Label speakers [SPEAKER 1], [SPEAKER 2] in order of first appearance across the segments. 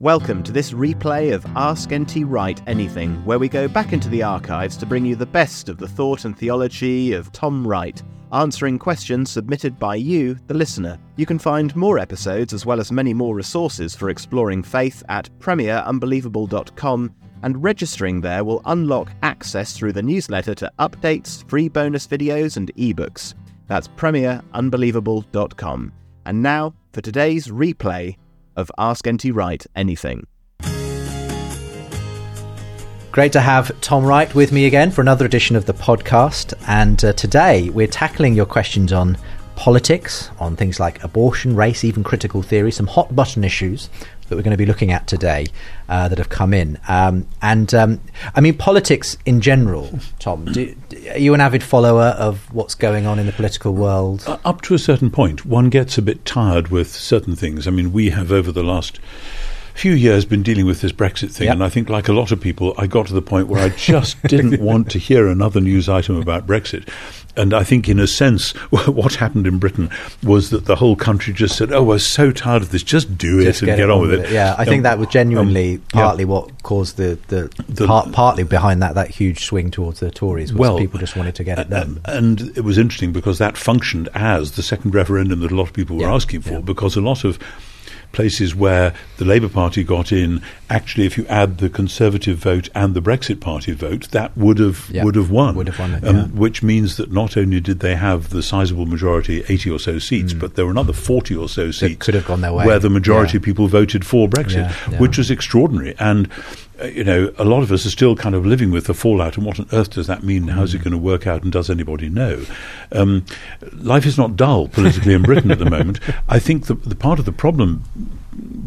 [SPEAKER 1] Welcome to this replay of Ask NT Wright Anything, where we go back into the archives to bring you the best of the thought and theology of Tom Wright, answering questions submitted by you, the listener. You can find more episodes as well as many more resources for exploring faith at premierunbelievable.com, and registering there will unlock access through the newsletter to updates, free bonus videos, and ebooks. That's premierunbelievable.com. And now for today's replay of Ask NT Wright Anything.
[SPEAKER 2] Great to have Tom Wright with me again for another edition of the podcast. And uh, today we're tackling your questions on politics, on things like abortion, race, even critical theory, some hot button issues that we're going to be looking at today uh, that have come in. Um, and um, I mean, politics in general, Tom, do, are you an avid follower of what's going on in the political world?
[SPEAKER 3] Uh, up to a certain point, one gets a bit tired with certain things. I mean, we have over the last few years been dealing with this Brexit thing,
[SPEAKER 2] Yep.
[SPEAKER 3] and I think, like a lot of people, I got to the point where I just didn't want to hear another news item about Brexit. And I think, in a sense, what happened in Britain was that the whole country just said, "Oh, we're so tired of this. Just do
[SPEAKER 2] Just
[SPEAKER 3] it and get, on with it."
[SPEAKER 2] Yeah, I think
[SPEAKER 3] Um,
[SPEAKER 2] that was genuinely
[SPEAKER 3] um, yeah.
[SPEAKER 2] partly what caused the, the,
[SPEAKER 3] The-
[SPEAKER 2] part, partly behind that, that huge swing towards the Tories was
[SPEAKER 3] Well,
[SPEAKER 2] people just wanted to get it done.
[SPEAKER 3] Uh, And it was interesting because that functioned as the second referendum that a lot of people were
[SPEAKER 2] Yeah,
[SPEAKER 3] asking for,
[SPEAKER 2] yeah.
[SPEAKER 3] because a lot of places where the Labour Party got in, actually, if you add the Conservative vote and the Brexit Party vote, that would have
[SPEAKER 2] Yeah,
[SPEAKER 3] would have won.
[SPEAKER 2] would have won it,
[SPEAKER 3] Um,
[SPEAKER 2] yeah.
[SPEAKER 3] Which means that not only did they have the sizable majority, eighty or so seats, but there were another forty or so seats
[SPEAKER 2] Mm. could have gone their way.
[SPEAKER 3] where the majority
[SPEAKER 2] Yeah.
[SPEAKER 3] of people voted for Brexit, which was extraordinary. And uh, you know, a lot of us are still kind of living with the fallout. And what on earth does that mean? How's
[SPEAKER 2] Mm.
[SPEAKER 3] it going to work out? And does anybody know? Um, life is not dull politically in Britain at the moment. I think the, the part of the problem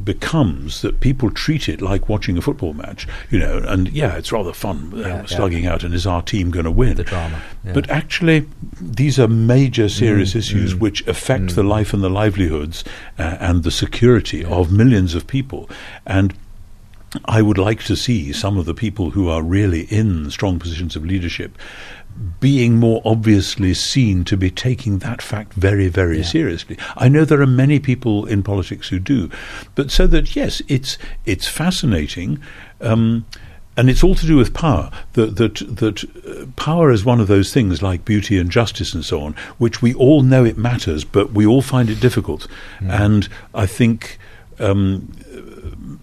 [SPEAKER 3] becomes that people treat it like watching a football match, you know, and yeah, it's rather fun uh,
[SPEAKER 2] Yeah, yeah.
[SPEAKER 3] slugging out, and is our team going to win?
[SPEAKER 2] The drama, yeah.
[SPEAKER 3] But actually, these are major, serious
[SPEAKER 2] Mm,
[SPEAKER 3] issues which affect the life and the livelihoods uh, and the security of millions of people. And I would like to see some of the people who are really in strong positions of leadership being more obviously seen to be taking that fact very, very
[SPEAKER 2] Yeah.
[SPEAKER 3] seriously. I know there are many people in politics who do, but so that yes, it's it's fascinating. Um, and it's all to do with power. That that that uh, power is one of those things like beauty and justice and so on, which we all know it matters, but we all find it difficult. And I think um,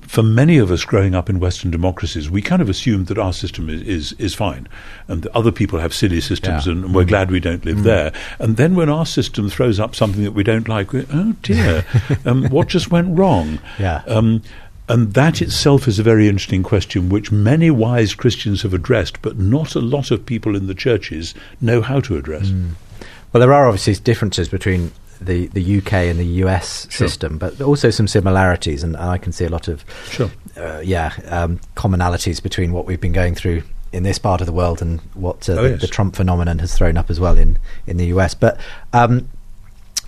[SPEAKER 3] for many of us growing up in Western democracies, we kind of assumed that our system is, is, is fine and that other people have silly systems
[SPEAKER 2] Yeah.
[SPEAKER 3] and we're glad we don't live there. And then when our system throws up something that we don't like, we oh dear, um, what just went wrong?
[SPEAKER 2] Yeah.
[SPEAKER 3] Um, and that itself is a very interesting question which many wise Christians have addressed, but not a lot of people in the churches know how to address.
[SPEAKER 2] Well, there are obviously differences between the, the UK and the US
[SPEAKER 3] Sure.
[SPEAKER 2] system, but also some similarities, and I can see a lot of
[SPEAKER 3] Sure.
[SPEAKER 2] uh, yeah um, commonalities between what we've been going through in this part of the world and what uh,
[SPEAKER 3] Oh,
[SPEAKER 2] the,
[SPEAKER 3] yes.
[SPEAKER 2] the Trump phenomenon has thrown up as well in in the US. But um,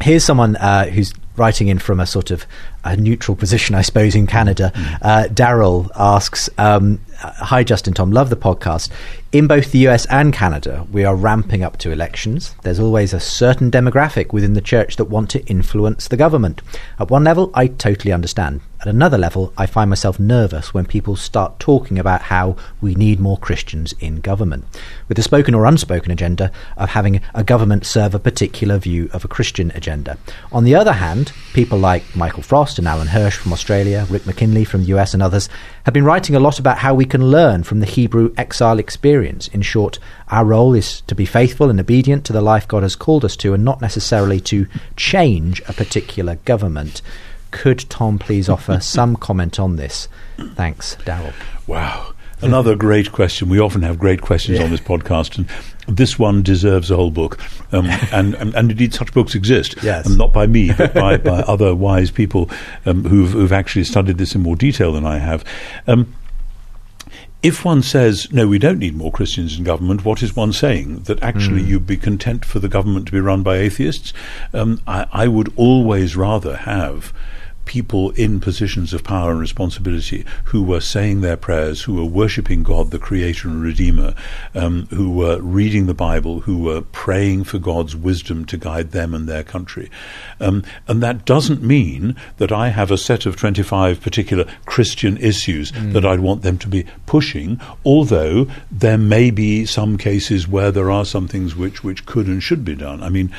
[SPEAKER 2] here's someone uh, who's writing in from a sort of a neutral position, I suppose, in Canada. Uh, Daryl asks, um, "Hi, Justin, Tom, love the podcast. In both the US and Canada, we are ramping up to elections. There's always a certain demographic within the church that want to influence the government. At one level, I totally understand. At another level, I find myself nervous when people start talking about how we need more Christians in government. with the spoken or unspoken agenda of having a government serve a particular view of a Christian agenda. On the other hand, people like Michael Frost and Alan Hirsch from Australia, Rick McKinley from the US, and others have been writing a lot about how we can learn from the Hebrew exile experience. In short, our role is to be faithful and obedient to the life God has called us to and not necessarily to change a particular government. Could Tom please offer some comment on this? Thanks, Daryl.
[SPEAKER 3] Wow. Another great question. We often have great questions
[SPEAKER 2] Yeah.
[SPEAKER 3] on this podcast, and this one deserves a whole book. Um, and, and, and indeed, such books exist.
[SPEAKER 2] Yes.
[SPEAKER 3] Um, not by me, but by, by other wise people um, who've, who've actually studied this in more detail than I have. Um, if one says, no, we don't need more Christians in government, what is one saying? That actually you'd be content for the government to be run by atheists? Um, I, I would always rather have people in positions of power and responsibility who were saying their prayers, who were worshipping God, the Creator and Redeemer, um, who were reading the Bible, who were praying for God's wisdom to guide them and their country. Um, and that doesn't mean that I have a set of 25 particular Christian issues that I'd want them to be pushing, although there may be some cases where there are some things which, which could and should be done. I mean,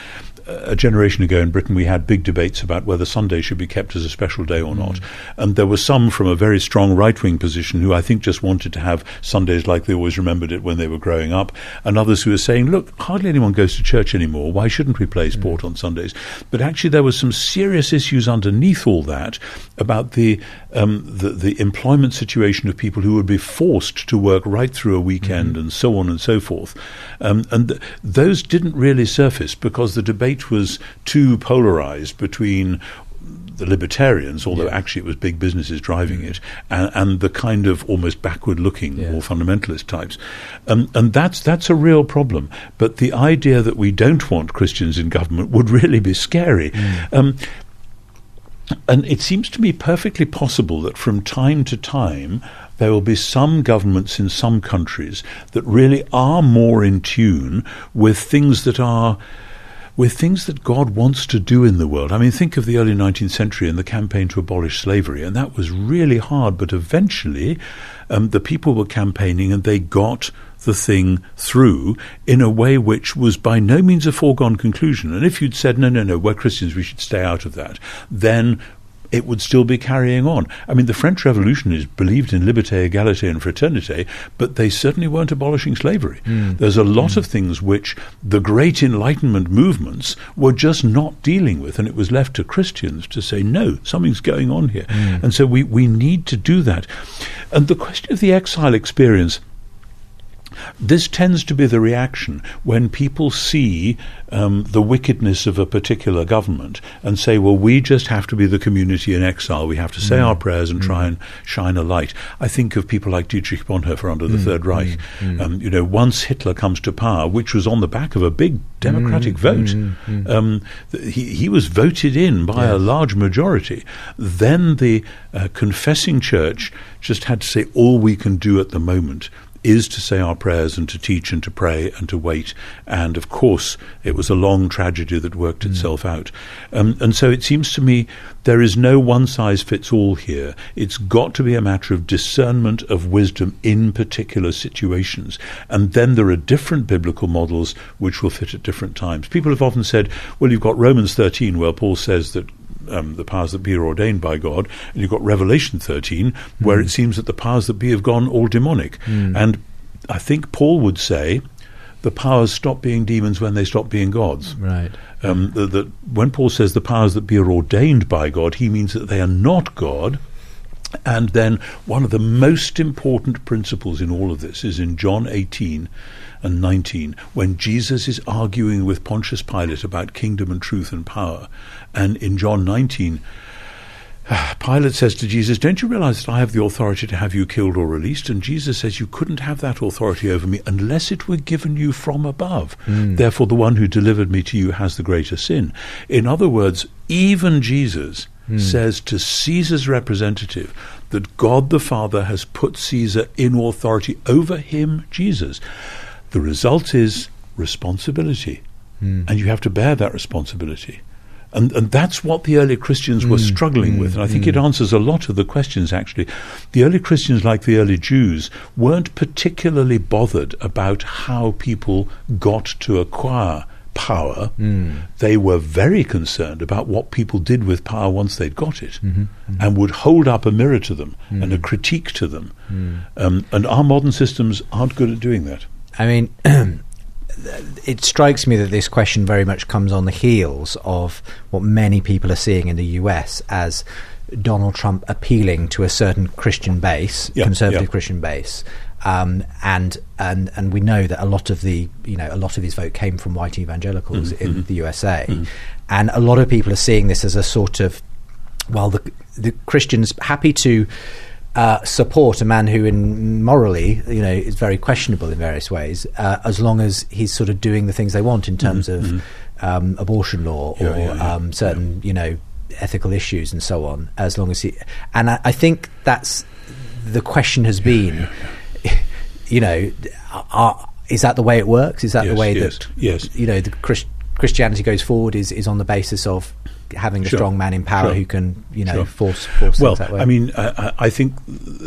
[SPEAKER 3] a generation ago in Britain, we had big debates about whether Sunday should be kept as a special day or not. And there were some from a very strong right wing position who I think just wanted to have Sundays like they always remembered it when they were growing up, and others who were saying, look, hardly anyone goes to church anymore. Why shouldn't we play sport on Sundays? But actually, there were some serious issues underneath all that about the, um, the, the employment situation of people who would be forced to work right through a weekend and so on and so forth. Um, and th- those didn't really surface because the debate was too polarized between the libertarians, although actually it was big businesses driving it, and, and the kind of almost backward-looking,
[SPEAKER 2] Yeah.
[SPEAKER 3] more fundamentalist types, um, and that's that's a real problem. But the idea that we don't want Christians in government would really be scary. Um, and it seems to me perfectly possible that from time to time there will be some governments in some countries that really are more in tune with things that are with things that God wants to do in the world. I mean, think of the early 19th century and the campaign to abolish slavery, and that was really hard, but eventually um, the people were campaigning and they got the thing through in a way which was by no means a foregone conclusion. And if you'd said, no, no, no, we're Christians, we should stay out of that, then it would still be carrying on. I mean, the French revolutionists believed in liberté, égalité, and fraternité, but they certainly weren't abolishing slavery. Hmm. There's a lot hmm. of things which the great Enlightenment movements were just not dealing with, and it was left to Christians to say, no, something's going on here. Hmm. And so we, we need to do that. And the question of the exile experience. This tends to be the reaction when people see um, the wickedness of a particular government and say, well, we just have to be the community in exile. We have to say our prayers and try and shine a light. I think of people like Dietrich Bonhoeffer under the Third Reich. Um, you know, once Hitler comes to power, which was on the back of a big democratic vote, um, th- he, he was voted in by a large majority. Then the uh, confessing church just had to say, all we can do at the moment is to say our prayers and to teach and to pray and to wait. And of course, it was a long tragedy that worked itself out. Um, and so it seems to me there is no one size fits all here. It's got to be a matter of discernment of wisdom in particular situations. And then there are different biblical models which will fit at different times. People have often said, well, you've got Romans 13 where Paul says that um, the powers that be are ordained by God, and you've got Revelation 13, where it seems that the powers that be have gone all demonic. And I think Paul would say the powers stop being demons when they stop being gods.
[SPEAKER 2] Right.
[SPEAKER 3] Um, that, that when Paul says the powers that be are ordained by God, he means that they are not God. And then one of the most important principles in all of this is in John 18 and 19, when Jesus is arguing with Pontius Pilate about kingdom and truth and power. And in John 19, Pilate says to Jesus, Don't you realize that I have the authority to have you killed or released? And Jesus says, You couldn't have that authority over me unless it were given you from above. Hmm. Therefore, the one who delivered me to you has the greater sin. In other words, even Jesus hmm. says to Caesar's representative that God the Father has put Caesar in authority over him, Jesus. The result is responsibility. And you have to bear that responsibility. And, and that's what the early Christians were
[SPEAKER 2] Mm,
[SPEAKER 3] struggling
[SPEAKER 2] mm,
[SPEAKER 3] with. And I think
[SPEAKER 2] mm.
[SPEAKER 3] it answers a lot of the questions, actually. The early Christians, like the early Jews, weren't particularly bothered about how people got to acquire power.
[SPEAKER 2] Mm.
[SPEAKER 3] They were very concerned about what people did with power once they'd got it
[SPEAKER 2] Mhm,
[SPEAKER 3] and would hold up a mirror to them and a
[SPEAKER 2] Mm.
[SPEAKER 3] critique to them.
[SPEAKER 2] Mm.
[SPEAKER 3] Um, and our modern systems aren't good at doing that.
[SPEAKER 2] I mean, it strikes me that this question very much comes on the heels of what many people are seeing in the US as Donald Trump appealing to a certain Christian base,
[SPEAKER 3] Yeah,
[SPEAKER 2] conservative
[SPEAKER 3] yeah.
[SPEAKER 2] Christian base. Um, and and and we know that a lot of the you know a lot of his vote came from white evangelicals
[SPEAKER 3] Mhm,
[SPEAKER 2] in
[SPEAKER 3] mhm.
[SPEAKER 2] the USA,
[SPEAKER 3] Mhm.
[SPEAKER 2] and a lot of people are seeing this as a sort of well, the the Christians happy to uh, support a man who, in morally, you know, is very questionable in various ways, uh, as long as he's sort of doing the things they want in terms
[SPEAKER 3] Mhm,
[SPEAKER 2] of
[SPEAKER 3] mhm.
[SPEAKER 2] um, abortion law or
[SPEAKER 3] yeah, yeah,
[SPEAKER 2] um, certain, you know, ethical issues and so on. As long as he, and I, I think that's the question has been, you know, are, is that the way it works? Is that
[SPEAKER 3] Yes,
[SPEAKER 2] the way
[SPEAKER 3] yes,
[SPEAKER 2] that
[SPEAKER 3] yes.
[SPEAKER 2] you know the Christ- Christianity goes forward? Is is on the basis of having a
[SPEAKER 3] Sure,
[SPEAKER 2] strong man in power
[SPEAKER 3] sure,
[SPEAKER 2] who can you know
[SPEAKER 3] sure.
[SPEAKER 2] force force
[SPEAKER 3] Well,
[SPEAKER 2] that way?
[SPEAKER 3] I mean, I, I think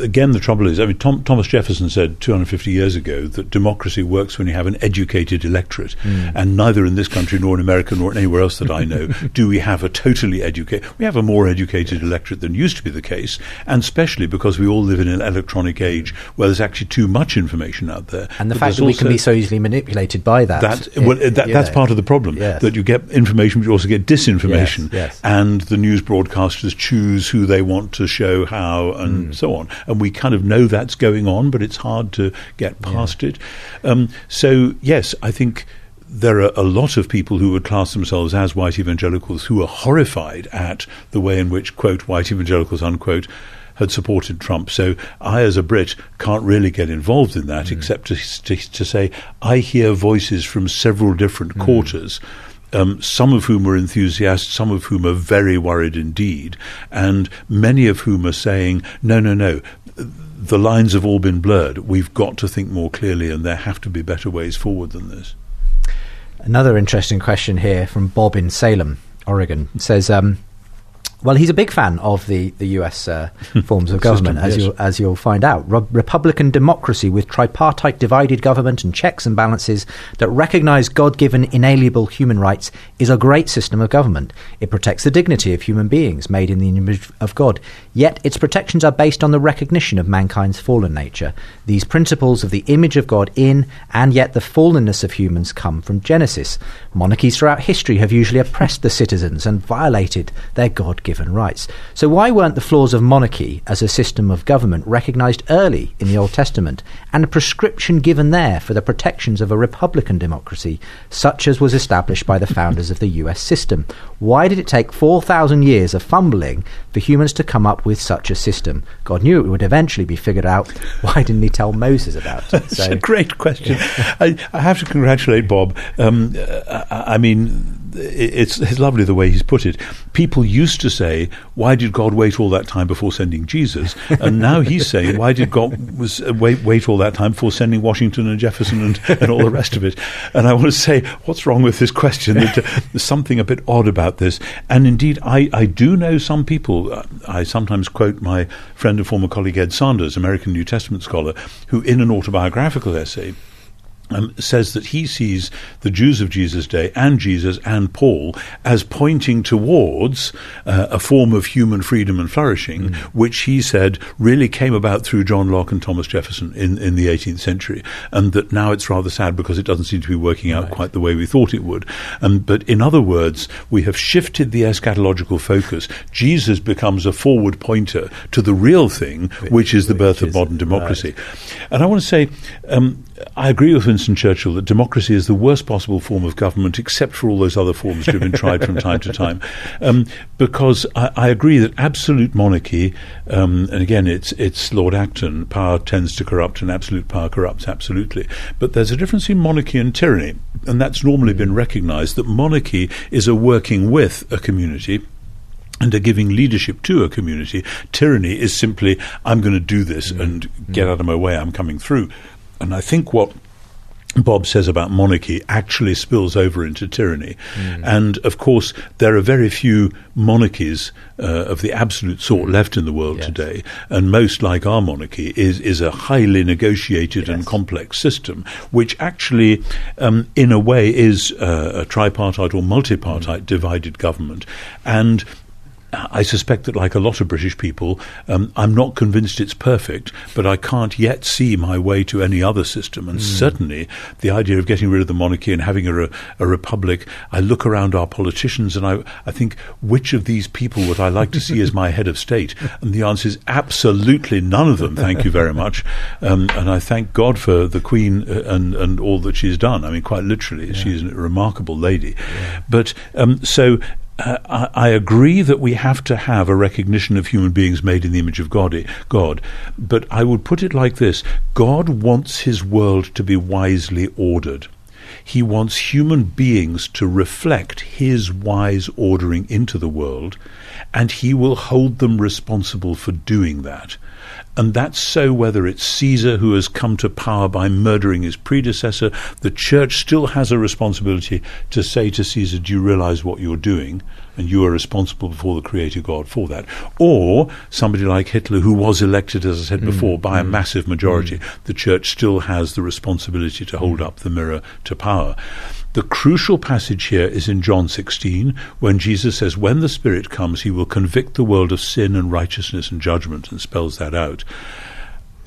[SPEAKER 3] again the trouble is, I mean, Tom, Thomas Jefferson said 250 years ago that democracy works when you have an educated electorate,
[SPEAKER 2] Mm.
[SPEAKER 3] and neither in this country nor in America nor anywhere else that I know do we have a totally educated. We have a more educated electorate than used to be the case, and especially because we all live in an electronic age where there's actually too much information out there,
[SPEAKER 2] and the fact that we can be so easily manipulated by that.
[SPEAKER 3] that,
[SPEAKER 2] it-
[SPEAKER 3] well, that that's
[SPEAKER 2] know.
[SPEAKER 3] part of the problem.
[SPEAKER 2] Yes.
[SPEAKER 3] That you get information, but you also get disinformation.
[SPEAKER 2] Yes, yes.
[SPEAKER 3] And the news broadcasters choose who they want to show how and
[SPEAKER 2] Mm.
[SPEAKER 3] so on. And we kind of know that's going on, but it's hard to get past it. Um, so, yes, I think there are a lot of people who would class themselves as white evangelicals who are horrified at the way in which, quote, white evangelicals, unquote, had supported Trump. So I, as a Brit, can't really get involved in that except to, to, to say I hear voices from several different quarters. Um, some of whom are enthusiasts, some of whom are very worried indeed, and many of whom are saying, no, no, no, the lines have all been blurred. We've got to think more clearly, and there have to be better ways forward than this.
[SPEAKER 2] Another interesting question here from Bob in Salem, Oregon. It says, um, well, he's a big fan of the, the US uh, forms of government,
[SPEAKER 3] System,
[SPEAKER 2] as,
[SPEAKER 3] yes.
[SPEAKER 2] you'll, as you'll find out. Re- Republican democracy with tripartite divided government and checks and balances that recognize God given inalienable human rights is a great system of government. It protects the dignity of human beings made in the image of God. Yet its protections are based on the recognition of mankind's fallen nature. These principles of the image of God in and yet the fallenness of humans come from Genesis. Monarchies throughout history have usually oppressed the citizens and violated their God given rights. So, why weren't the flaws of monarchy as a system of government recognized early in the Old Testament and a prescription given there for the protections of a republican democracy, such as was established by the founders of the US system? Why did it take 4,000 years of fumbling for humans to come up with such a system? God knew it would eventually be figured out. Why didn't he tell Moses about it?
[SPEAKER 3] It's a great question. I, I have to congratulate Bob. Um, uh, I, I mean, it's, it's lovely the way he's put it. People used to say, "Why did God wait all that time before sending Jesus?" And now he's saying, "Why did God was uh, wait wait all that time before sending Washington and Jefferson and, and all the rest of it?" And I want to say, what's wrong with this question? That, uh, There's something a bit odd about this. And indeed, I, I do know some people. uh, I sometimes quote my friend and former colleague Ed Sanders, American New Testament scholar, who in an autobiographical essay um, says that he sees the Jews of Jesus' day and Jesus and Paul as pointing towards uh, a form of human freedom and flourishing, which he said really came about through John Locke and Thomas Jefferson in, in the 18th century, and that now it's rather sad because it doesn't seem to be working out quite the way we thought it would. Um, but in other words, we have shifted the eschatological focus. Jesus becomes a forward pointer to the real thing, which is the birth of modern democracy. And I want to say, um, I agree with Winston Churchill that democracy is the worst possible form of government, except for all those other forms that have been tried from time to time. Um, because I, I agree that absolute monarchy, um, and again, it's it's Lord Acton, power tends to corrupt, and absolute power corrupts absolutely. But there's a difference in monarchy and tyranny, and that's normally been recognised that monarchy is a working with a community and are giving leadership to a community. Tyranny is simply, I'm going to do this and get out of my way, I'm coming through. And I think what Bob says about monarchy actually spills over into tyranny. Mm. And of course, there are very few monarchies uh, of the absolute sort left in the world yes. today. And most, like our monarchy, is, is a highly negotiated yes. and complex system, which actually, um, in a way, is uh, a tripartite or multipartite mm. divided government. And I suspect that, like a lot of British people, um, I'm not convinced it's perfect, but I can't yet see my way to any other system. And mm. certainly, the idea of getting rid of the monarchy and having a, a republic, I look around our politicians and I, I think, which of these people would I like to see as my head of state? And the answer is absolutely none of them. Thank you very much. Um, and I thank God for the Queen uh, and, and all that she's done. I mean, quite literally, yeah. she's a remarkable lady. Yeah. But um, so uh, I, I, agree that we have to have a recognition of human beings made in the image of God, God, but I would put it like this God wants his world to be wisely ordered. He wants human beings to reflect his wise ordering into the world, and he will hold them responsible for doing that. And that's so whether it's Caesar who has come to power by murdering his predecessor, the church still has a responsibility to say to Caesar, Do you realize what you're doing? And you are responsible before the Creator God for that. Or somebody like Hitler, who was elected, as I said mm, before, by mm, a massive majority, mm. the church still has the responsibility to hold up the mirror to power. The crucial passage here is in John 16, when Jesus says, When the Spirit comes, he will convict the world of sin and righteousness and judgment, and spells that out.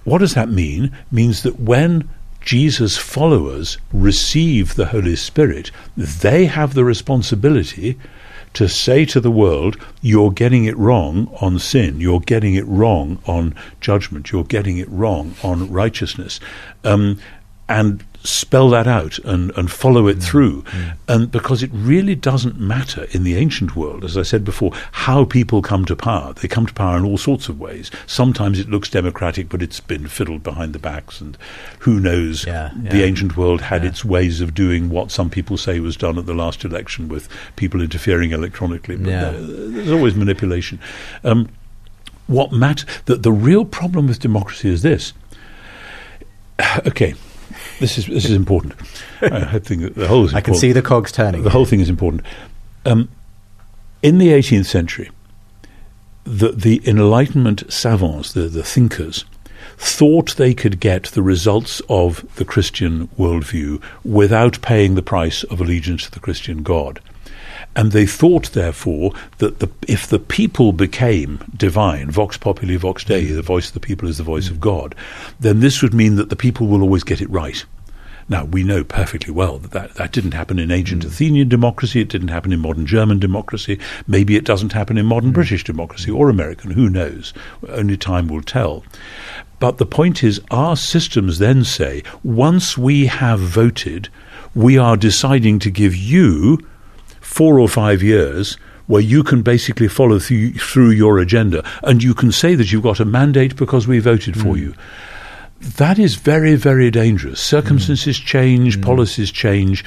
[SPEAKER 3] What does that mean? It means that when Jesus' followers receive the Holy Spirit, they have the responsibility to say to the world, you're getting it wrong on sin, you're getting it wrong on judgment, you're getting it wrong on righteousness. Um, and spell that out and, and follow it mm. through. Mm. And because it really doesn't matter in the ancient world, as I said before, how people come to power. They come to power in all sorts of ways. Sometimes it looks democratic, but it's been fiddled behind the backs, and who knows? Yeah, yeah. The ancient world had yeah. its ways of doing what some people say was done at the last election with people interfering electronically. But there's always manipulation. Um, what matter? The, the real problem with democracy is this. Okay, this is this is important. I think the whole.
[SPEAKER 2] I can see the cogs turning.
[SPEAKER 3] The whole thing is important. Um, in the 18th century, the the Enlightenment savants, the the thinkers, thought they could get the results of the Christian worldview without paying the price of allegiance to the Christian God. And they thought, therefore, that the, if the people became divine, vox populi, vox dei, the voice of the people is the voice of God, then this would mean that the people will always get it right. Now, we know perfectly well that, that that didn't happen in ancient mm. Athenian democracy, it didn't happen in modern German democracy, maybe it doesn't happen in modern mm. British democracy or American, who knows? Only time will tell. But the point is, our systems then say once we have voted, we are deciding to give you four or five years where you can basically follow th- through your agenda and you can say that you've got a mandate because we voted for mm. you. That is very, very dangerous. Circumstances mm. change, mm. policies change.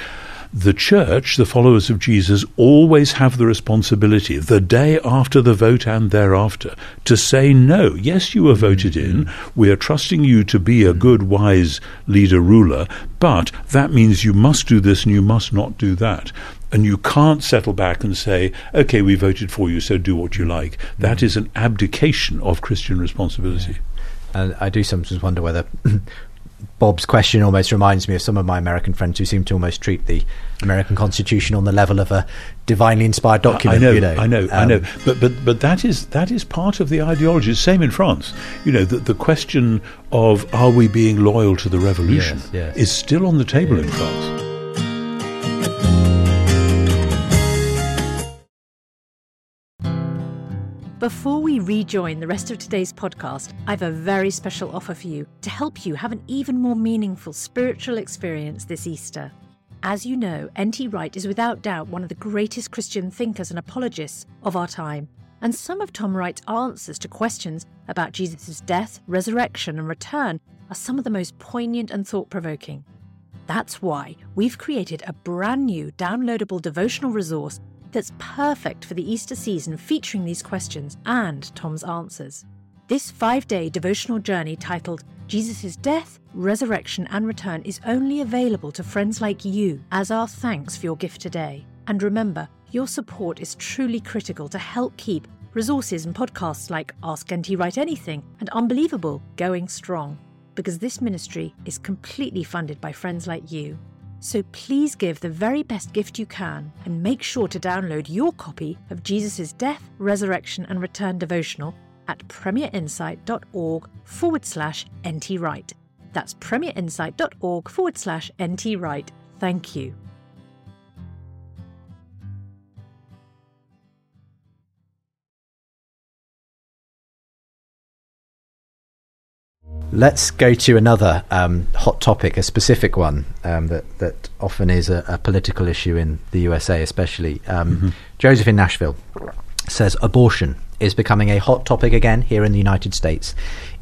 [SPEAKER 3] The church, the followers of Jesus, always have the responsibility, the day after the vote and thereafter, to say no. Yes, you were voted in. Mm. We are trusting you to be a good, wise leader, ruler, but that means you must do this and you must not do that. And you can't settle back and say, okay, we voted for you, so do what you like. That mm. is an abdication of Christian responsibility.
[SPEAKER 2] Yeah. And I do sometimes wonder whether Bob's question almost reminds me of some of my American friends who seem to almost treat the American Constitution on the level of a divinely inspired document.
[SPEAKER 3] I know,
[SPEAKER 2] you know.
[SPEAKER 3] I know, um, I know. But but but that is that is part of the ideology. Same in France. You know, the, the question of are we being loyal to the revolution yes, yes. is still on the table yes. in France.
[SPEAKER 4] Before we rejoin the rest of today's podcast, I have a very special offer for you to help you have an even more meaningful spiritual experience this Easter. As you know, N.T. Wright is without doubt one of the greatest Christian thinkers and apologists of our time, and some of Tom Wright's answers to questions about Jesus' death, resurrection, and return are some of the most poignant and thought provoking. That's why we've created a brand new downloadable devotional resource that's perfect for the Easter season featuring these questions and Tom's answers. This five day devotional journey titled Jesus' death, resurrection, and return is only available to friends like you as our thanks for your gift today. And remember, your support is truly critical to help keep resources and podcasts like Ask NT Wright Anything and Unbelievable going strong. Because this ministry is completely funded by friends like you. So please give the very best gift you can and make sure to download your copy of Jesus' Death, Resurrection and Return devotional at premierinsight.org forward slash ntwright. That's premierinsight.org forward slash ntwright. Thank you.
[SPEAKER 2] Let's go to another um, hot topic, a specific one um, that that often is a, a, political issue in the USA, especially. Um, mm-hmm. Joseph in Nashville says abortion is becoming a hot topic again here in the United States.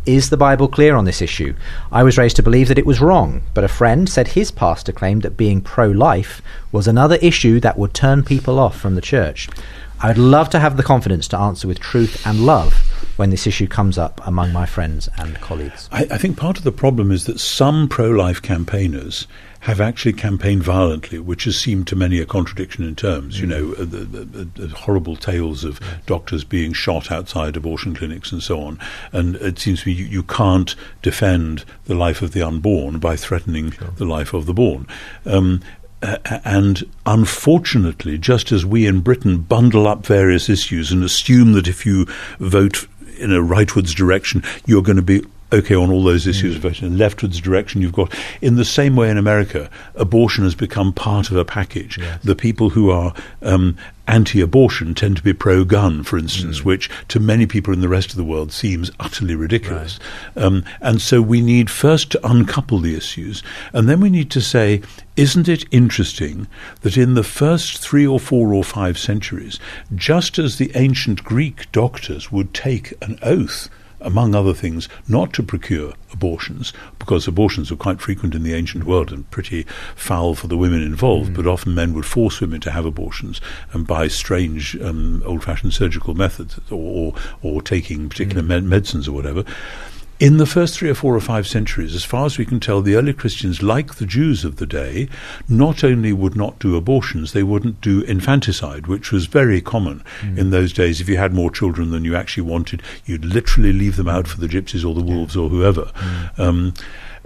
[SPEAKER 2] Is the Bible clear on this issue? I was raised to believe that it was wrong, but a friend said his pastor claimed that being pro life was another issue that would turn people off from the church. I would love to have the confidence to answer with truth and love when this issue comes up among my friends and colleagues.
[SPEAKER 3] I, I think part of the problem is that some pro life campaigners have actually campaigned violently, which has seemed to many a contradiction in terms. Mm. You know, uh, the, the, the, horrible tales of doctors being shot outside abortion clinics and so on. And it seems to me you, you can't defend the life of the unborn by threatening sure. the life of the born. Um, uh, and unfortunately, just as we in Britain bundle up various issues and assume that if you vote in a rightwards direction, you're going to be okay on all those issues mm. in leftwards direction you've got in the same way in America abortion has become part of a package yes. the people who are um, anti-abortion tend to be pro-gun for instance mm. which to many people in the rest of the world seems utterly ridiculous right. um, and so we need first to uncouple the issues and then we need to say isn't it interesting that in the first three or four or five centuries just as the ancient Greek doctors would take an oath among other things, not to procure abortions, because abortions were quite frequent in the ancient world and pretty foul for the women involved, mm. but often men would force women to have abortions and by strange um, old fashioned surgical methods or, or, or taking particular mm. medicines or whatever. In the first three or four or five centuries, as far as we can tell, the early Christians, like the Jews of the day, not only would not do abortions, they wouldn't do infanticide, which was very common mm. in those days. If you had more children than you actually wanted, you'd literally leave them out for the gypsies or the wolves yeah. or whoever. Mm. Um,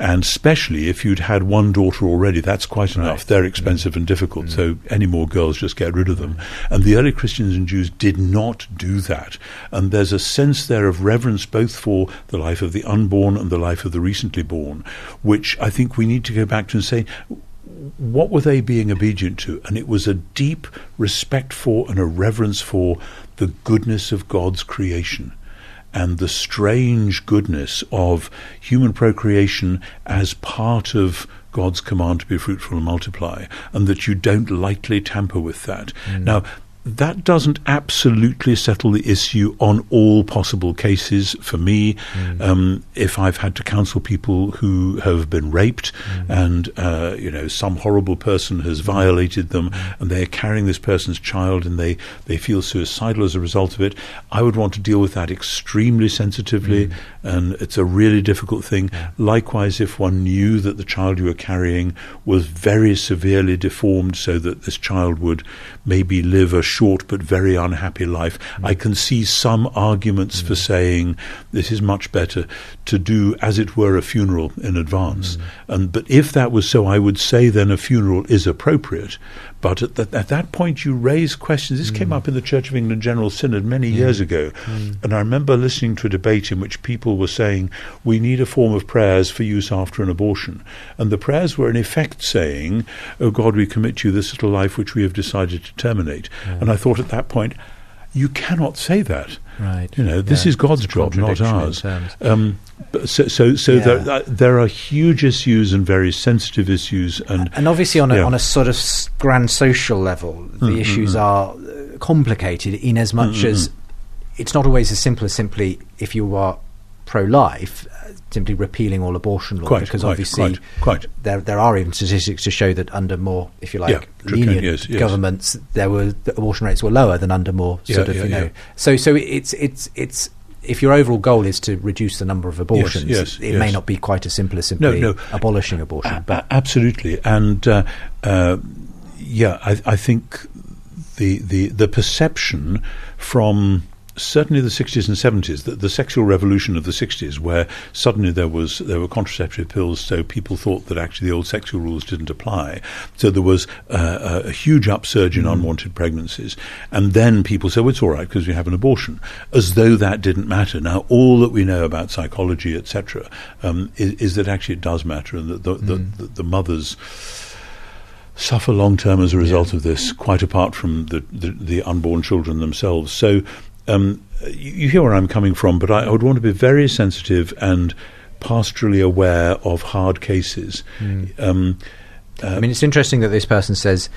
[SPEAKER 3] and especially if you'd had one daughter already, that's quite enough. Right. They're expensive mm. and difficult, mm. so any more girls, just get rid of them. And the early Christians and Jews did not do that. And there's a sense there of reverence both for the life of the unborn and the life of the recently born, which I think we need to go back to and say, what were they being obedient to? And it was a deep respect for and a reverence for the goodness of God's creation and the strange goodness of human procreation as part of God's command to be fruitful and multiply, and that you don't lightly tamper with that. Mm. Now, that doesn't absolutely settle the issue on all possible cases for me. Mm. Um, if I've had to counsel people who have been raped mm. and, uh, you know, some horrible person has violated them mm. and they're carrying this person's child and they, they feel suicidal as a result of it, I would want to deal with that extremely sensitively mm. and it's a really difficult thing. Likewise, if one knew that the child you were carrying was very severely deformed so that this child would maybe live a short but very unhappy life. Mm. I can see some arguments mm. for saying this is much better to do, as it were, a funeral in advance. Mm. And but if that was so, I would say then a funeral is appropriate. But at, the, at that point, you raise questions. This came mm. up in the Church of England General Synod many years ago, mm. and I remember listening to a debate in which people were saying we need a form of prayers for use after an abortion, and the prayers were in effect saying, "Oh God, we commit you this little life which we have decided to terminate." Yeah. And I thought at that point, you cannot say that.
[SPEAKER 2] Right.
[SPEAKER 3] You know, this yeah. is God's job, not ours. Um, so, so, so yeah. there, uh, there are huge issues and very sensitive issues, and
[SPEAKER 2] and obviously on a yeah. on a sort of grand social level, the mm-hmm. issues are complicated in as much mm-hmm. as it's not always as simple as simply if you are pro-life, simply repealing all abortion laws
[SPEAKER 3] quite,
[SPEAKER 2] because
[SPEAKER 3] quite,
[SPEAKER 2] obviously
[SPEAKER 3] quite,
[SPEAKER 2] there there are even statistics to show that under more, if you like, yeah, lenient yes, yes. governments, there were abortion rates were lower than under more sort yeah, of yeah, you know. So so it's it's it's if your overall goal is to reduce the number of abortions,
[SPEAKER 3] yes,
[SPEAKER 2] it
[SPEAKER 3] yes.
[SPEAKER 2] may not be quite as simple as simply
[SPEAKER 3] no.
[SPEAKER 2] abolishing abortion.
[SPEAKER 3] A-
[SPEAKER 2] but
[SPEAKER 3] absolutely, and uh, uh, yeah, I, I think the the the perception from certainly the 60s and 70s, the, the sexual revolution of the 60s, where suddenly there was there were contraceptive pills, so people thought that actually the old sexual rules didn't apply. So there was uh, a, a huge upsurge in unwanted pregnancies, and then people said, "Well, it's all right because we have an abortion," as though that didn't matter. Now, all that we know about psychology, etc., um, is, is that actually it does matter, and that the, the, the, the mothers suffer long term as a result of this, quite apart from the, the, the unborn children themselves. So um, you, you hear where I'm coming from, but I, I would want to be very sensitive and pastorally aware of hard cases. Um,
[SPEAKER 2] I mean, it's interesting that this person says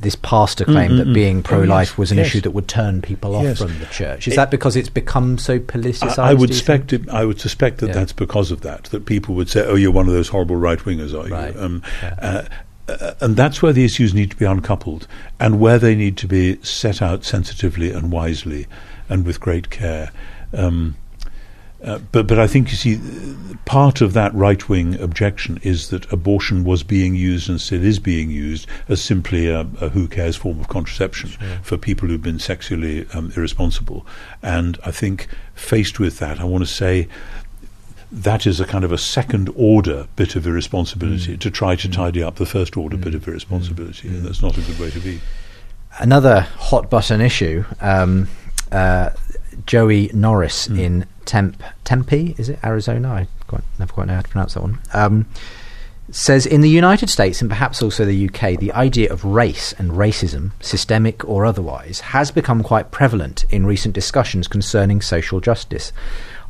[SPEAKER 2] this pastor claimed that being pro-life
[SPEAKER 3] yes,
[SPEAKER 2] was an
[SPEAKER 3] yes.
[SPEAKER 2] issue that would turn people off
[SPEAKER 3] Yes.
[SPEAKER 2] from the church. Is
[SPEAKER 3] It-
[SPEAKER 2] that because it's become so politicized?
[SPEAKER 3] I, I would
[SPEAKER 2] do you think?
[SPEAKER 3] suspect it, I would suspect that
[SPEAKER 2] Yeah.
[SPEAKER 3] that's because of that. That people would say, "Oh, you're one of those horrible right wingers, are you?"
[SPEAKER 2] Right.
[SPEAKER 3] Um,
[SPEAKER 2] Yeah.
[SPEAKER 3] uh, uh, and that's where the issues need to be uncoupled, and where they need to be set out sensitively and wisely, and with great care. Um, uh, but but I think you see, part of that right wing objection is that abortion was being used and still is being used as simply a, a who cares form of contraception for people who've been sexually um, irresponsible. And I think faced with that, I want to say that is a kind of a second order bit of irresponsibility to try to tidy up the first order bit of irresponsibility, and that's not a good way to be.
[SPEAKER 2] Another hot button issue. Um, uh, Joey Norris
[SPEAKER 3] Hmm.
[SPEAKER 2] in Temp Tempe, is it Arizona? I quite, never quite know how to pronounce that one. Um, says in the United States and perhaps also the UK, the idea of race and racism, systemic or otherwise, has become quite prevalent in recent discussions concerning social justice.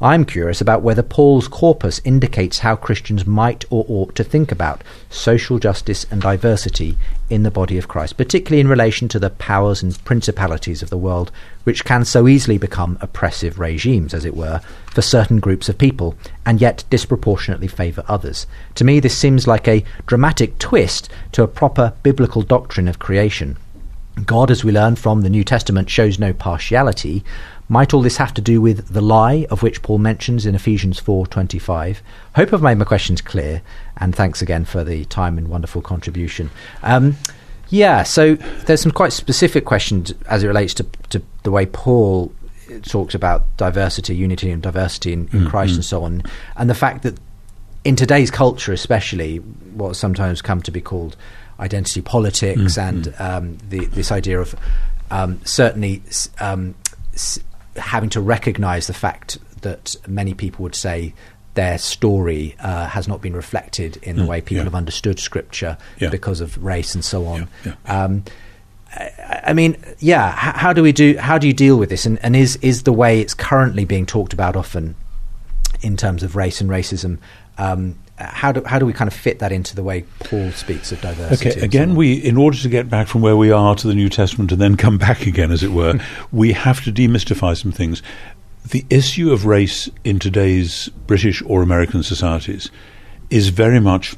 [SPEAKER 2] I'm curious about whether Paul's corpus indicates how Christians might or ought to think about social justice and diversity in the body of Christ, particularly in relation to the powers and principalities of the world, which can so easily become oppressive regimes, as it were, for certain groups of people, and yet disproportionately favour others. To me, this seems like a dramatic twist to a proper biblical doctrine of creation. God, as we learn from the New Testament, shows no partiality. Might all this have to do with the lie of which Paul mentions in Ephesians 4:25? Hope I've made my questions clear, and thanks again for the time and wonderful contribution. Um, yeah, so there's some quite specific questions as it relates to, to the way Paul talks about diversity, unity, and diversity in, in Christ, and so on, and the fact that in today's culture, especially, what sometimes come to be called identity politics and um, the, this idea of um, certainly um, s- having to recognise the fact that many people would say their story uh, has not been reflected in the
[SPEAKER 3] Mm,
[SPEAKER 2] way people
[SPEAKER 3] yeah.
[SPEAKER 2] have understood Scripture
[SPEAKER 3] Yeah.
[SPEAKER 2] because of race and so on.
[SPEAKER 3] Yeah,
[SPEAKER 2] Um, I I mean, yeah. H- how do we do? How do you deal with this? And, and is is the way it's currently being talked about often in terms of race and racism? Um, how do how do we kind of fit that into the way Paul speaks of diversity?
[SPEAKER 3] Okay, again, we in order to get back from where we are to the New Testament and then come back again, as it were, we have to demystify some things. The issue of race in today's British or American societies is very much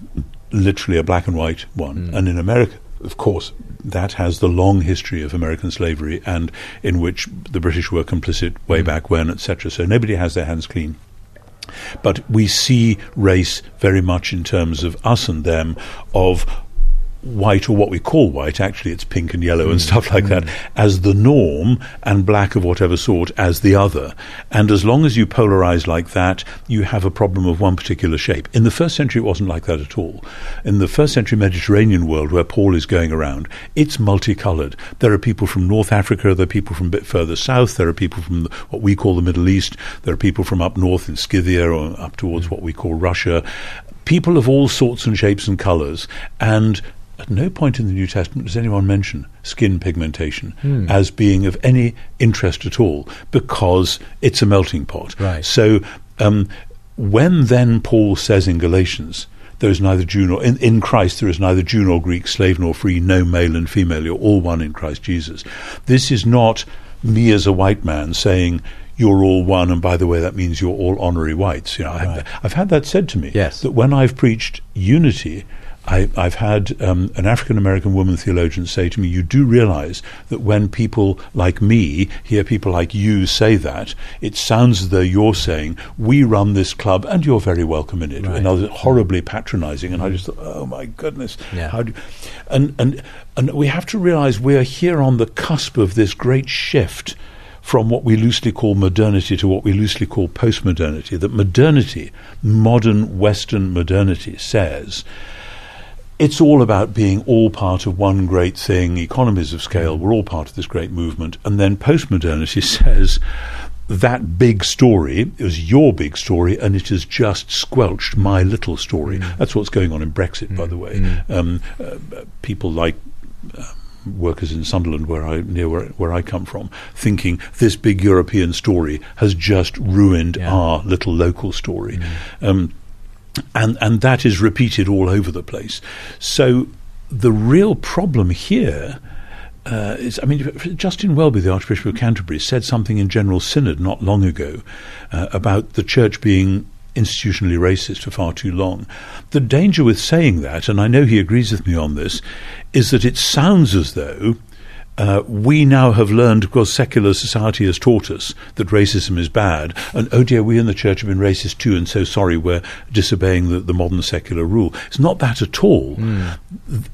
[SPEAKER 3] literally a black and white one, hmm. and in America, of course, that has the long history of American slavery and in which the British were complicit way hmm. back when, etc. So nobody has their hands clean. But we see race very much in terms of us and them, of white or what we call white, actually it's pink and yellow and mm. stuff like that, mm. as the norm, and black of whatever sort as the other. And as long as you polarize like that, you have a problem of one particular shape. In the first century, it wasn't like that at all. In the first century Mediterranean world, where Paul is going around, it's multicolored. There are people from North Africa, there are people from a bit further south, there are people from the, what we call the Middle East, there are people from up north in Scythia or up towards mm. what we call Russia. People of all sorts and shapes and colors. And at no point in the New Testament does anyone mention skin pigmentation as being of any interest at all because it's a melting pot.
[SPEAKER 2] Right.
[SPEAKER 3] So um, when then Paul says in Galatians, there is neither Jew nor in, in Christ there is neither Jew nor Greek, slave nor free, no male and female, you're all one in Christ Jesus. This is not me as a white man saying you're all one, and by the way, that means you're all honorary whites. You know, I've, I've had that said to me.
[SPEAKER 2] Yes.
[SPEAKER 3] That when I've preached unity, I, have had um, an African American woman theologian say to me, You do realize that when people like me hear people like you say that, it sounds as though you're saying, We run this club and you're very welcome in it. Right. And I was horribly patronizing. And I just thought, Oh my goodness. Yeah. How do and, and, and we have to realize we're here on the cusp of this great shift from what we loosely call modernity to what we loosely call postmodernity. That modernity, modern Western modernity, says it's all about being all part of one great thing, economies of scale, we're all part of this great movement. And then postmodernity says that big story is your big story and it has just squelched my little story. Mm. That's what's going on in Brexit, mm. by the way. Mm. Um, uh, people like. Uh, workers in Sunderland, where I near where, where I come from, thinking this big European story has just ruined yeah. our little local story. Mm. Um, and and that is repeated all over the place. So the real problem here. Uh, is, I mean, Justin Welby, the Archbishop of Canterbury, said something in General Synod not long ago uh, about the church being institutionally racist for far too long. The danger with saying that, and I know he agrees with me on this, is that it sounds as though uh, we now have learned, because secular society has taught us that racism is bad, and oh dear, we in the church have been racist too, and so sorry, we're disobeying the, the modern secular rule. It's not that at all. Mm.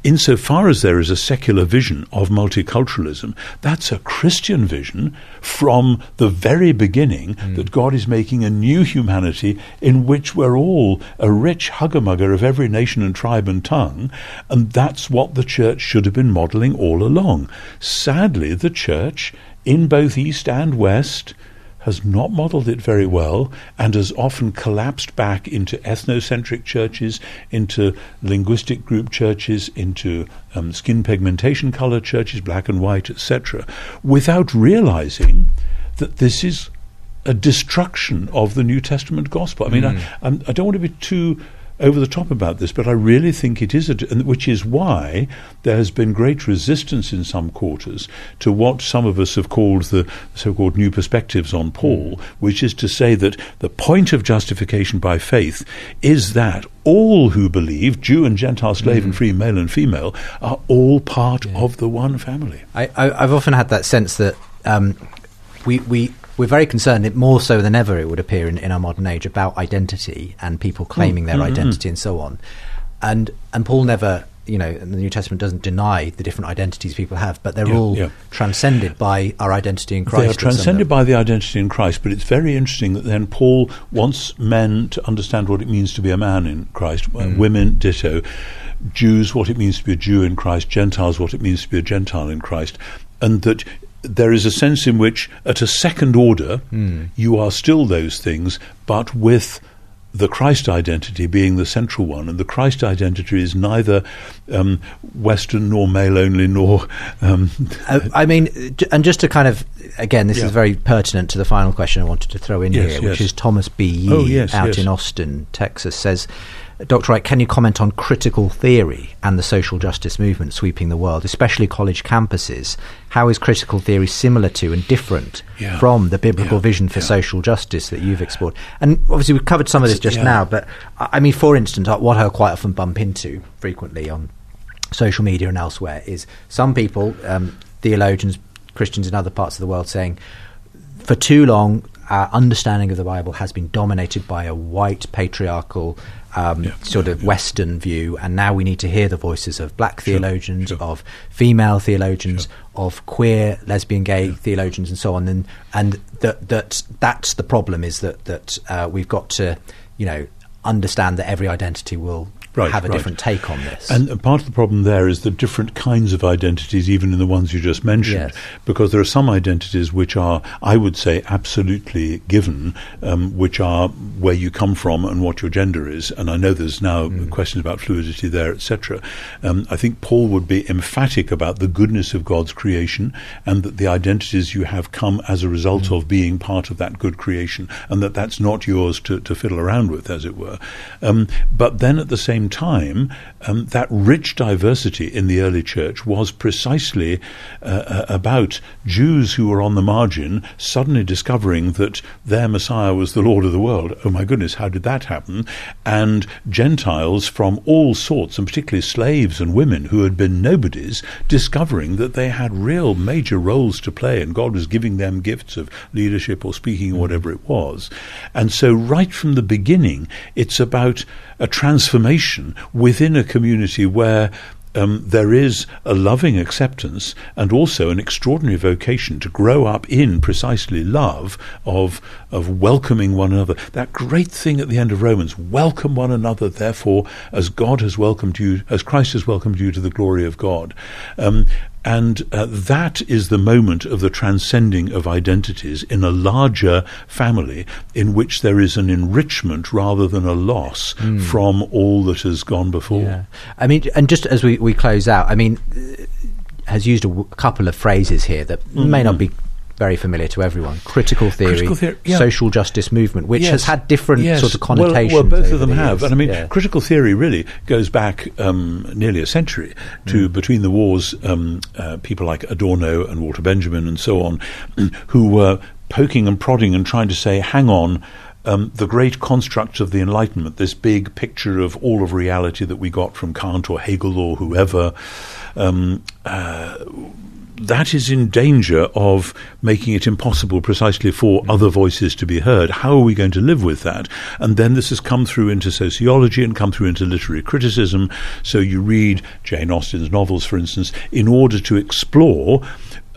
[SPEAKER 3] Insofar as there is a secular vision of multiculturalism, that's a Christian vision from the very beginning mm. that God is making a new humanity in which we're all a rich hugger-mugger of every nation and tribe and tongue, and that's what the church should have been modelling all along. Sadly, the church, in both East and West, has not modelled it very well and has often collapsed back into ethnocentric churches, into linguistic group churches, into um, skin pigmentation colour churches, black and white, etc., without realizing that this is a destruction of the New Testament gospel. I mean, mm. I, I, don't want to be too over the top about this, but I really think it is, a, which is why there has been great resistance in some quarters to what some of us have called the so-called new perspectives on Paul, mm. which is to say that the point of justification by faith is that all who believe, Jew and Gentile, slave mm. and free, male and female, are all part yeah. of the one family.
[SPEAKER 2] I, have often had that sense that um, we, we we're very concerned, more so than ever, it would appear in, in our modern age, about identity and people claiming mm, their mm-hmm. identity and so on. And and Paul never, you know, the New Testament doesn't deny the different identities people have, but they're yeah, all yeah. transcended by our identity in Christ.
[SPEAKER 3] They are transcended by the identity in Christ, but it's very interesting that then Paul wants men to understand what it means to be a man in Christ, mm. women ditto. Jews, what it means to be a Jew in Christ, Gentiles, what it means to be a Gentile in Christ, and that there is a sense in which, at a second order, mm. you are still those things, but with the Christ identity being the central one, and the Christ identity is neither um, Western nor male only, nor. Um,
[SPEAKER 2] uh, I mean, and just to kind of again, this yeah. is very pertinent to the final question I wanted to throw in yes, here, yes. which is Thomas B. Yee oh, yes, out in Austin, Texas, says Dr. Wright, can you comment on critical theory and the social justice movement sweeping the world, especially college campuses? How is critical theory similar to and different yeah. from the biblical yeah. vision for yeah. social justice that you've explored? And obviously, we've covered some of this just now, but I mean, for instance, what I quite often bump into frequently on social media and elsewhere is some people, um, theologians, Christians in other parts of the world, saying, for too long, our understanding of the Bible has been dominated by a white patriarchal um, yeah, sort of yeah. Western view, and now we need to hear the voices of black sure, theologians, sure. of female theologians, sure. of queer, lesbian, gay theologians, and so on. And and that that that's the problem is that that uh, we've got to you know understand that every identity will right, have a right. different take on this.
[SPEAKER 3] And part of the problem there is the different kinds of identities, even in the ones you just mentioned, yes. because there are some identities which are, I would say, absolutely given, um, which are where you come from and what your gender is. And I know there's now mm. questions about fluidity there, etc. Um, I think Paul would be emphatic about the goodness of God's creation and that the identities you have come as a result mm. of being part of that good creation, and that that's not yours to, to fiddle around with, as it were. Um, but then at the same same time, um, that rich diversity in the early church was precisely uh, uh, about Jews who were on the margin suddenly discovering that their Messiah was the Lord of the world. Oh my goodness, how did that happen? And Gentiles from all sorts, and particularly slaves and women who had been nobodies, discovering that they had real major roles to play, and God was giving them gifts of leadership or speaking or whatever it was. And so, right from the beginning, it's about a transformation within a community where um, there is a loving acceptance and also an extraordinary vocation to grow up in precisely love of of welcoming one another. That great thing at the end of Romans: welcome one another, therefore, as God has welcomed you, as Christ has welcomed you to the glory of God. Um, and uh, that is the moment of the transcending of identities in a larger family in which there is an enrichment rather than a loss mm. from all that has gone before. Yeah.
[SPEAKER 2] I mean, and just as we, we close out, I mean, has used a, w- couple of phrases here that mm. may not be very familiar to everyone. Critical theory, critical theory yeah. social justice movement, which yes. has had different yes. sort of connotations.
[SPEAKER 3] Well, well both of them the have. And I mean, yeah. critical theory really goes back um, nearly a century to mm. between the wars, um, uh, people like Adorno and Walter Benjamin and so on, who were poking and prodding and trying to say, hang on. Um, the great construct of the Enlightenment, this big picture of all of reality that we got from Kant or Hegel or whoever, um, uh, that is in danger of making it impossible precisely for other voices to be heard. How are we going to live with that? And then this has come through into sociology and come through into literary criticism. So you read Jane Austen's novels, for instance, in order to explore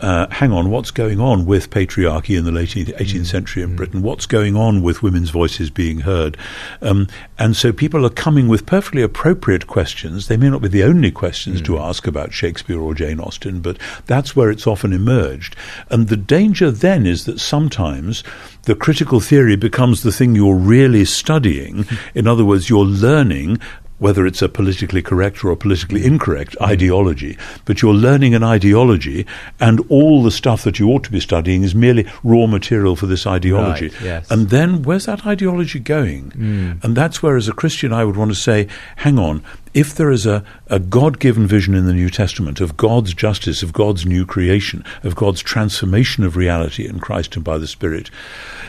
[SPEAKER 3] uh, hang on, what's going on with patriarchy in the late 18th mm. century in mm. Britain? What's going on with women's voices being heard? Um, and so people are coming with perfectly appropriate questions. They may not be the only questions mm. to ask about Shakespeare or Jane Austen, but that's where it's often emerged. And the danger then is that sometimes the critical theory becomes the thing you're really studying. In other words, you're learning whether it's a politically correct or a politically incorrect ideology, but you're learning an ideology, and all the stuff that you ought to be studying is merely raw material for this ideology.
[SPEAKER 2] Right, yes.
[SPEAKER 3] And then where's that ideology going? Mm. And that's where, as a Christian, I would want to say, hang on, if there is a, a God given vision in the New Testament of God's justice, of God's new creation, of God's transformation of reality in Christ and by the Spirit,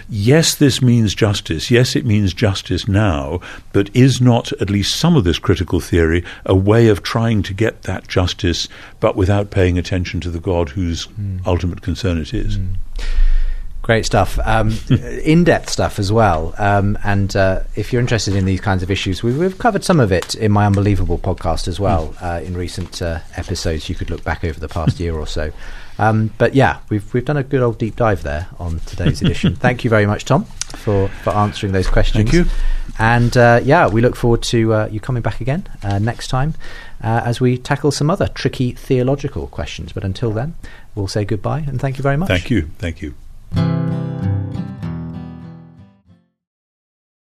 [SPEAKER 3] yes, this means justice. Yes, it means justice now, but is not at least some of this critical theory a way of trying to get that justice, but without paying attention to the God whose mm. ultimate concern it is? Mm.
[SPEAKER 2] Great stuff. Um, in depth stuff as well. Um, and uh, if you're interested in these kinds of issues, we, have covered some of it in my Unbelievable podcast as well hmm. uh, in recent uh, episodes. You could look back over the past year or so. Um, but yeah, we've we've done a good old deep dive there on today's edition. Thank you very much, Tom, for, for answering those questions.
[SPEAKER 3] Thank you.
[SPEAKER 2] And uh, yeah, we look forward to uh, you coming back again uh, next time as we tackle some other tricky theological questions. But until then, we'll say goodbye and thank you very much. Thank you.
[SPEAKER 3] Thank you. Thank you.